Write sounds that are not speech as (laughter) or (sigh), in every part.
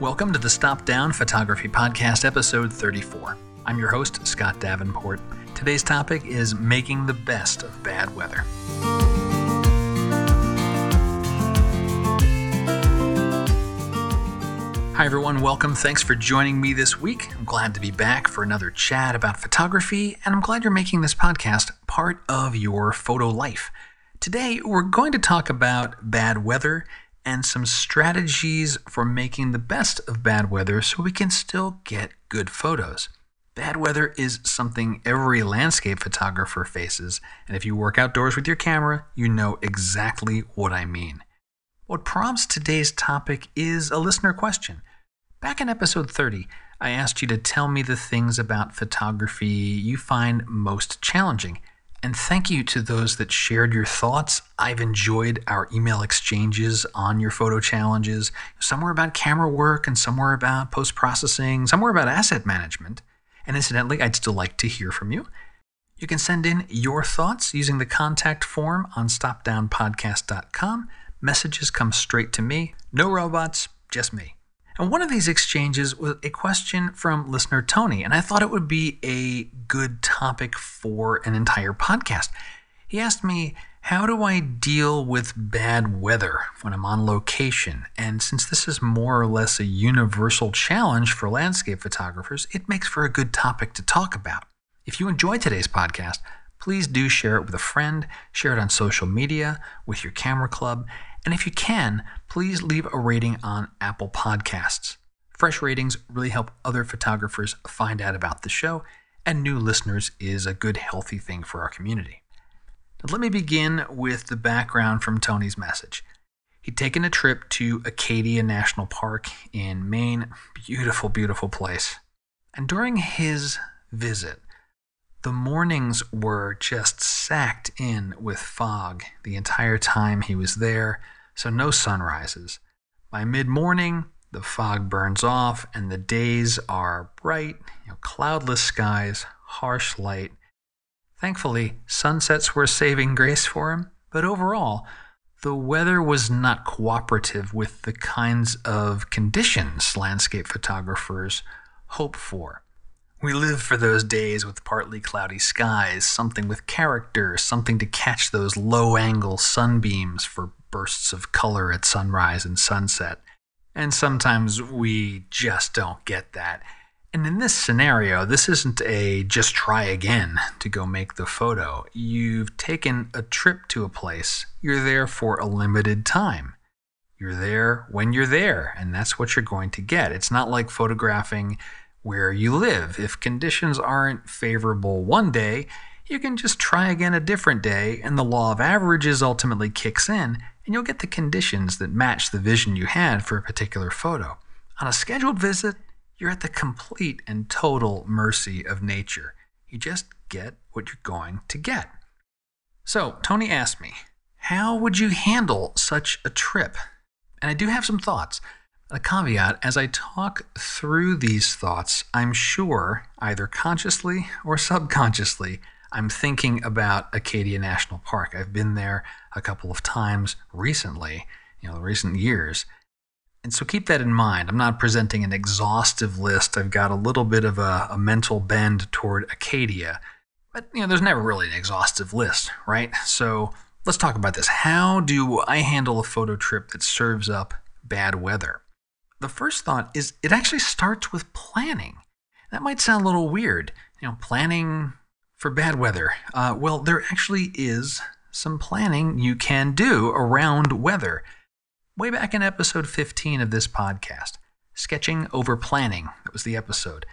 Welcome to the Stop Down Photography Podcast, episode 34. I'm your host, Scott Davenport. Today's topic is making the best of bad weather. Hi, everyone. Welcome. Thanks for joining me this week. I'm glad to be back for another chat about photography, and I'm glad you're making this podcast part of your photo life. Today, we're going to talk about bad weather and some strategies for making the best of bad weather so we can still get good photos. Bad weather is something every landscape photographer faces, and if you work outdoors with your camera, you know exactly what I mean. What prompts today's topic is a listener question. Back in episode 30, I asked you to tell me the things about photography you find most challenging. And thank you to those that shared your thoughts. I've enjoyed our email exchanges on your photo challenges. Some were about camera work, and some were about post processing, some were about asset management. And incidentally, I'd still like to hear from you. You can send in your thoughts using the contact form on stopdownpodcast.com. Messages come straight to me. No robots, just me. And one of these exchanges was a question from listener Tony, and I thought it would be a good topic for an entire podcast. He asked me, How do I deal with bad weather when I'm on location? And since this is more or less a universal challenge for landscape photographers, it makes for a good topic to talk about. If you enjoyed today's podcast, please do share it with a friend, share it on social media, with your camera club, and if you can, please leave a rating on Apple Podcasts. Fresh ratings really help other photographers find out about the show, and new listeners is a good, healthy thing for our community. Now, let me begin with the background from Tony's message. He'd taken a trip to Acadia National Park in Maine. Beautiful, beautiful place. And during his visit, the mornings were just sacked in with fog the entire time he was there so no sunrises. By mid morning, the fog burns off and the days are bright, you know, cloudless skies, harsh light. Thankfully, sunsets were saving grace for him, but overall, the weather was not cooperative with the kinds of conditions landscape photographers hope for. We live for those days with partly cloudy skies, something with character, something to catch those low angle sunbeams for bursts of color at sunrise and sunset. And sometimes we just don't get that. And in this scenario, this isn't a just try again to go make the photo. You've taken a trip to a place, you're there for a limited time. You're there when you're there, and that's what you're going to get. It's not like photographing where you live. If conditions aren't favorable one day, you can just try again a different day, and the law of averages ultimately kicks in, and you'll get the conditions that match the vision you had for a particular photo. On a scheduled visit, you're at the complete and total mercy of nature. You just get what you're going to get. So, Tony asked me, How would you handle such a trip? And I do have some thoughts. A caveat as I talk through these thoughts, I'm sure, either consciously or subconsciously, I'm thinking about Acadia National Park. I've been there a couple of times recently, you know, recent years. And so keep that in mind. I'm not presenting an exhaustive list. I've got a little bit of a, a mental bend toward Acadia. But, you know, there's never really an exhaustive list, right? So let's talk about this. How do I handle a photo trip that serves up bad weather? The first thought is it actually starts with planning. That might sound a little weird. You know, planning for bad weather? Uh, well, there actually is some planning you can do around weather. Way back in episode 15 of this podcast, Sketching Over Planning, that was the episode,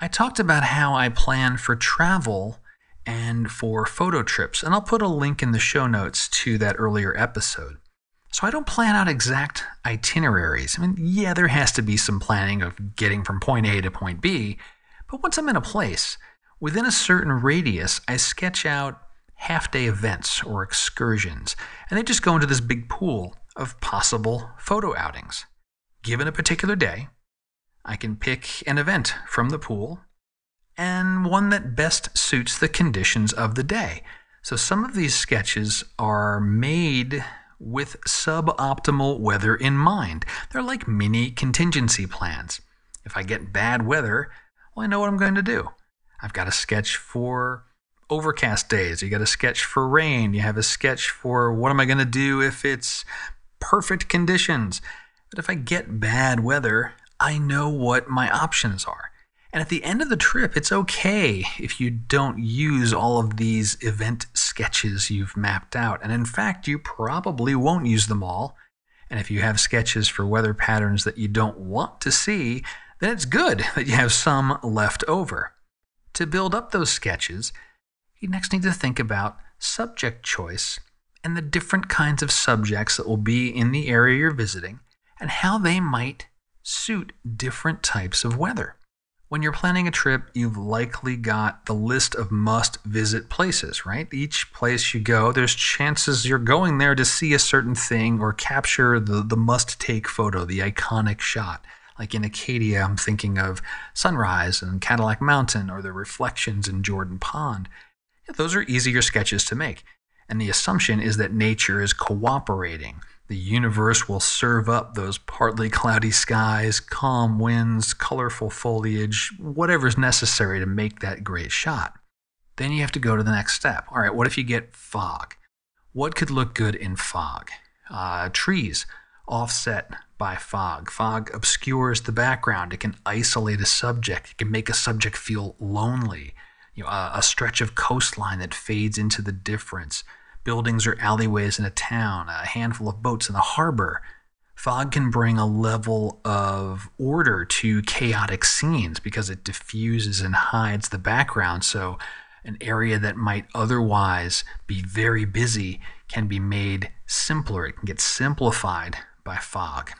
I talked about how I plan for travel and for photo trips, and I'll put a link in the show notes to that earlier episode. So I don't plan out exact itineraries. I mean, yeah, there has to be some planning of getting from point A to point B, but once I'm in a place, Within a certain radius, I sketch out half day events or excursions, and they just go into this big pool of possible photo outings. Given a particular day, I can pick an event from the pool and one that best suits the conditions of the day. So some of these sketches are made with suboptimal weather in mind. They're like mini contingency plans. If I get bad weather, well, I know what I'm going to do. I've got a sketch for overcast days. You got a sketch for rain. You have a sketch for what am I going to do if it's perfect conditions. But if I get bad weather, I know what my options are. And at the end of the trip, it's okay if you don't use all of these event sketches you've mapped out. And in fact, you probably won't use them all. And if you have sketches for weather patterns that you don't want to see, then it's good (laughs) that you have some left over. To build up those sketches, you next need to think about subject choice and the different kinds of subjects that will be in the area you're visiting and how they might suit different types of weather. When you're planning a trip, you've likely got the list of must visit places, right? Each place you go, there's chances you're going there to see a certain thing or capture the, the must take photo, the iconic shot. Like in Acadia, I'm thinking of sunrise and Cadillac Mountain or the reflections in Jordan Pond. Those are easier sketches to make. And the assumption is that nature is cooperating the universe will serve up those partly cloudy skies, calm winds, colorful foliage, whatever's necessary to make that great shot. Then you have to go to the next step. All right, what if you get fog? What could look good in fog? Uh, trees offset by fog. Fog obscures the background. It can isolate a subject. It can make a subject feel lonely. You know, a, a stretch of coastline that fades into the difference buildings or alleyways in a town, a handful of boats in the harbor. Fog can bring a level of order to chaotic scenes because it diffuses and hides the background. So, an area that might otherwise be very busy can be made simpler. It can get simplified by fog.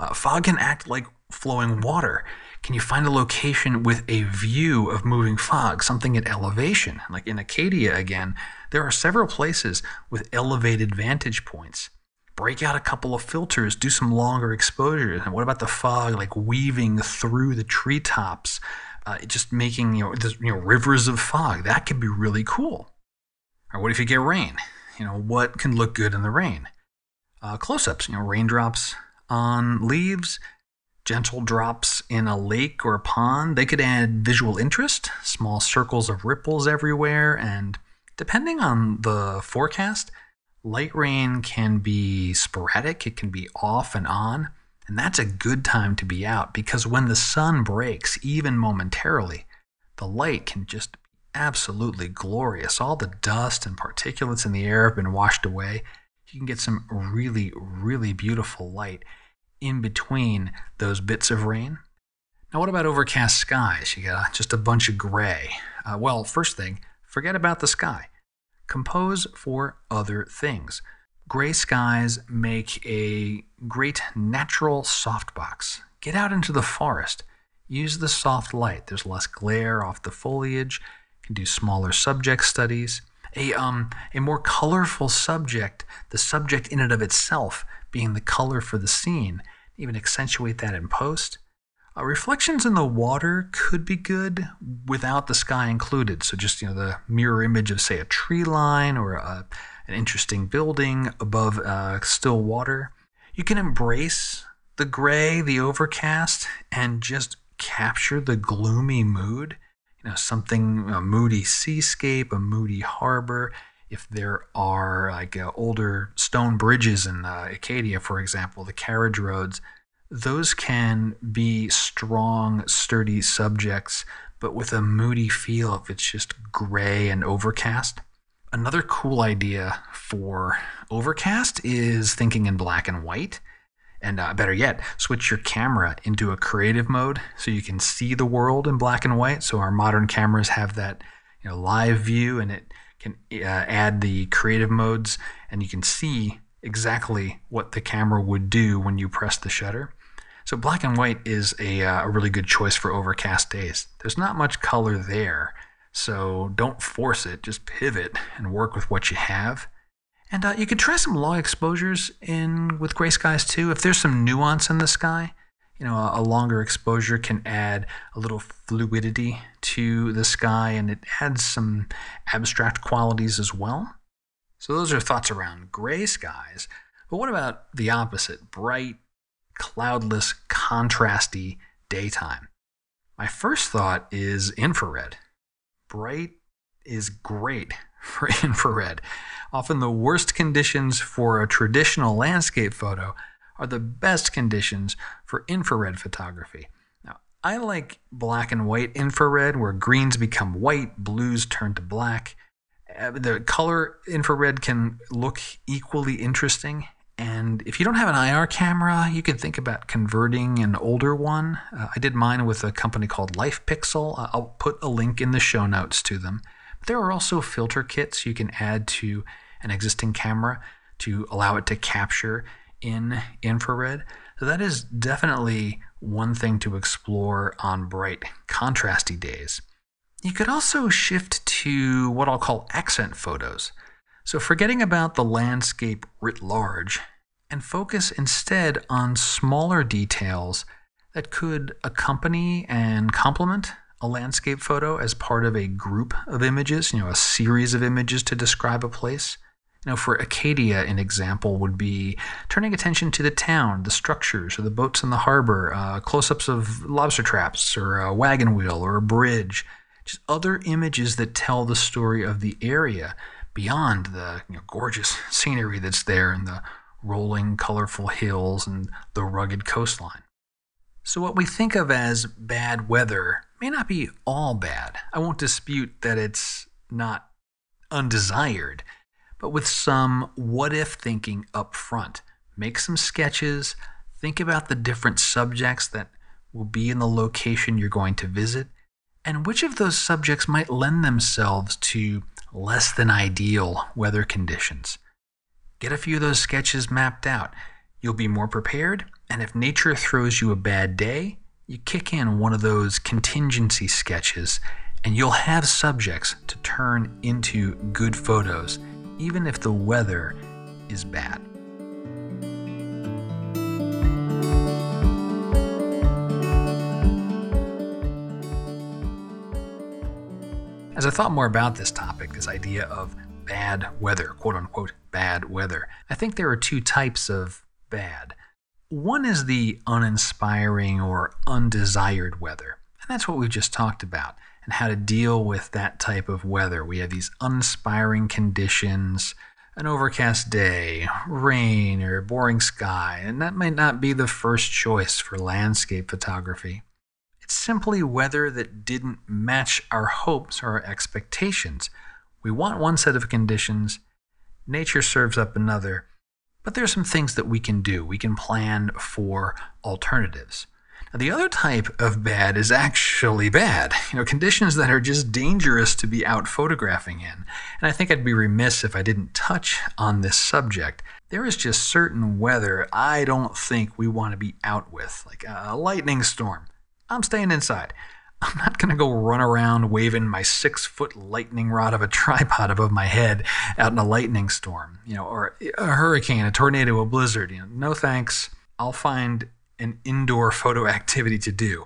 Uh, fog can act like flowing water. Can you find a location with a view of moving fog, something at elevation? Like in Acadia again, there are several places with elevated vantage points. Break out a couple of filters, do some longer exposures. And what about the fog like weaving through the treetops, uh, just making you know, this, you know rivers of fog? That could be really cool. Or what if you get rain? You know, what can look good in the rain? Uh, close-ups, you know, raindrops on leaves, gentle drops in a lake or a pond. They could add visual interest, small circles of ripples everywhere, and depending on the forecast, light rain can be sporadic, it can be off and on. And that's a good time to be out because when the sun breaks, even momentarily, the light can just be absolutely glorious. All the dust and particulates in the air have been washed away. You can get some really, really beautiful light in between those bits of rain. Now, what about overcast skies? You got just a bunch of gray. Uh, well, first thing, forget about the sky. Compose for other things. Gray skies make a great natural softbox. Get out into the forest. Use the soft light. There's less glare off the foliage. You can do smaller subject studies. A, um, a more colorful subject, the subject in and of itself being the color for the scene, even accentuate that in post. Uh, reflections in the water could be good without the sky included. So just you know the mirror image of say a tree line or a, an interesting building above uh, still water. You can embrace the gray, the overcast, and just capture the gloomy mood. You know something a moody seascape, a moody harbor. If there are like uh, older stone bridges in uh, Acadia, for example, the carriage roads those can be strong, sturdy subjects, but with a moody feel if it's just gray and overcast. Another cool idea for overcast is thinking in black and white. And uh, better yet, switch your camera into a creative mode so you can see the world in black and white. So our modern cameras have that you know, live view and it can uh, add the creative modes and you can see exactly what the camera would do when you press the shutter. So black and white is a, uh, a really good choice for overcast days. There's not much color there, so don't force it. Just pivot and work with what you have. And uh, you could try some long exposures in with gray skies too. If there's some nuance in the sky, you know, a, longer exposure can add a little fluidity to the sky, and it adds some abstract qualities as well. So those are thoughts around gray skies. But what about the opposite? Bright, cloudless, contrasty daytime. My first thought is infrared. Bright is great (laughs) for infrared. Often the worst conditions for a traditional landscape photo are the best conditions for infrared photography. Now, I like black and white infrared where greens become white, blues turn to black. Uh, the color infrared can look equally interesting. And if you don't have an IR camera, you can think about converting an older one. Uh, I did mine with a company called LifePixel. Uh, I'll put a link in the show notes to them. There are also filter kits you can add to an existing camera to allow it to capture in infrared. So that is definitely one thing to explore on bright, contrasty days. You could also shift to what I'll call accent photos. So, forgetting about the landscape writ large and focus instead on smaller details that could accompany and complement a landscape photo as part of a group of images, you know, a series of images to describe a place. Know, for Acadia, an example would be turning attention to the town, the structures, or the boats in the harbor, uh, close ups of lobster traps, or a wagon wheel, or a bridge, just other images that tell the story of the area beyond the you know, gorgeous (laughs) scenery that's there and the rolling, colorful hills and the rugged coastline. So, what we think of as bad weather may not be all bad. I won't dispute that it's not undesired but with some what if thinking up front. Make some sketches, think about the different subjects that will be in the location you're going to visit, and which of those subjects might lend themselves to less than ideal weather conditions. Get a few of those sketches mapped out. You'll be more prepared, and if nature throws you a bad day, you kick in one of those contingency sketches, and you'll have subjects to turn into good photos even if the weather is bad. As I thought more about this topic, this idea of bad weather, quote unquote bad weather, I think there are two types of bad. One is the uninspiring or undesired weather, and that's what we've just talked about and how to deal with that type of weather. We have these uninspiring conditions, an overcast day, rain, or a boring sky, and that might not be the first choice for landscape photography. It's simply weather that didn't match our hopes or our expectations. We want one set of conditions, nature serves up another, but there are some things that we can do. We can plan for alternatives. The other type of bad is actually bad, you know, conditions that are just dangerous to be out photographing in. And I think I'd be remiss if I didn't touch on this subject. There is just certain weather I don't think we want to be out with, like a lightning storm. I'm staying inside. I'm not going to go run around waving my six foot lightning rod of a tripod above my head out in a lightning storm, you know, or a hurricane, a tornado, a blizzard. You know, no thanks. I'll find an indoor photo activity to do.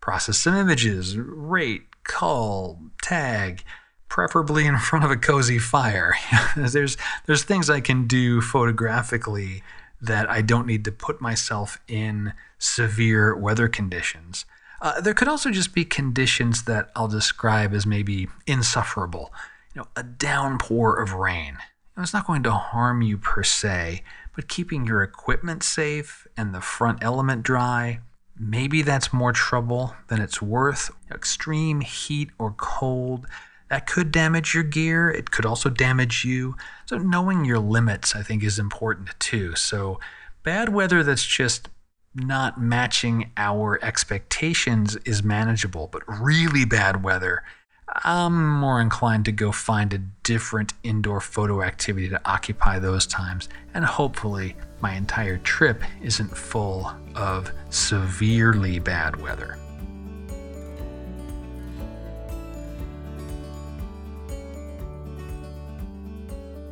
Process some images, rate, cull, tag, preferably in (laughs) front of a cozy fire. (laughs) there's there's things I can do photographically that I don't need to put myself in severe weather conditions. Uh, there could also just be conditions that I'll describe as maybe insufferable. You know, a downpour of rain. You know, it's not going to harm you per se, but keeping your equipment safe and the front element dry, maybe that's more trouble than it's worth. Extreme heat or cold, that could damage your gear. It could also damage you. So, knowing your limits, I think, is important too. So, bad weather that's just not matching our expectations is manageable, but really bad weather I'm more inclined to go find a different indoor photo activity to occupy those times, and hopefully, my entire trip isn't full of severely bad weather.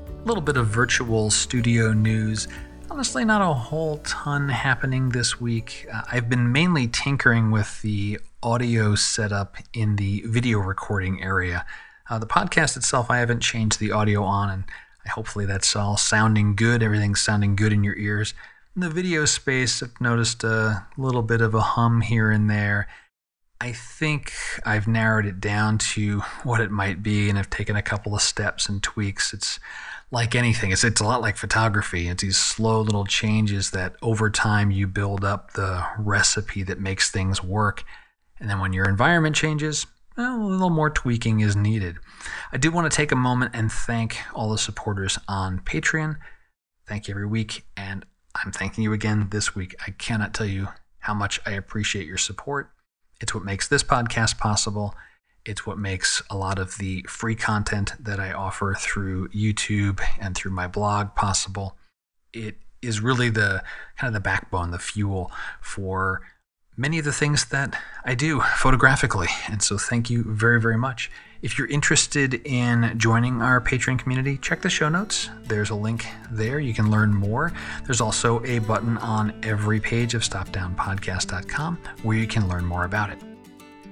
A little bit of virtual studio news. Honestly, not a whole ton happening this week. Uh, I've been mainly tinkering with the audio setup in the video recording area. Uh, the podcast itself, I haven't changed the audio on, and Hopefully, that's all sounding good. Everything's sounding good in your ears. In the video space, I've noticed a little bit of a hum here and there. I think I've narrowed it down to what it might be and I've taken a couple of steps and tweaks. It's like anything, it's, it's a lot like photography. It's these slow little changes that over time you build up the recipe that makes things work. And then when your environment changes, well, a little more tweaking is needed. I do want to take a moment and thank all the supporters on Patreon. Thank you every week, and I'm thanking you again this week. I cannot tell you how much I appreciate your support. It's what makes this podcast possible. It's what makes a lot of the free content that I offer through YouTube and through my blog possible. It is really the kind of the backbone, the fuel for many of the things that I do photographically. And so thank you very, very much. If you're interested in joining our Patreon community, check the show notes. There's a link there. You can learn more. There's also a button on every page of stopdownpodcast.com where you can learn more about it.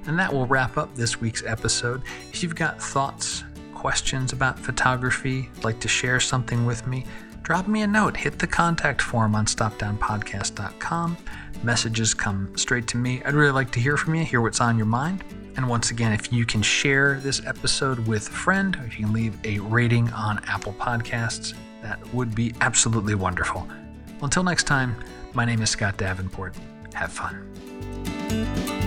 And that will wrap up this week's episode. If you've got thoughts, questions about photography, like to share something with me, drop me a note. Hit the contact form on stopdownpodcast.com. Messages come straight to me. I'd really like to hear from you, hear what's on your mind. And once again, if you can share this episode with a friend, or if you can leave a rating on Apple Podcasts, that would be absolutely wonderful. Well, until next time, my name is Scott Davenport. Have fun.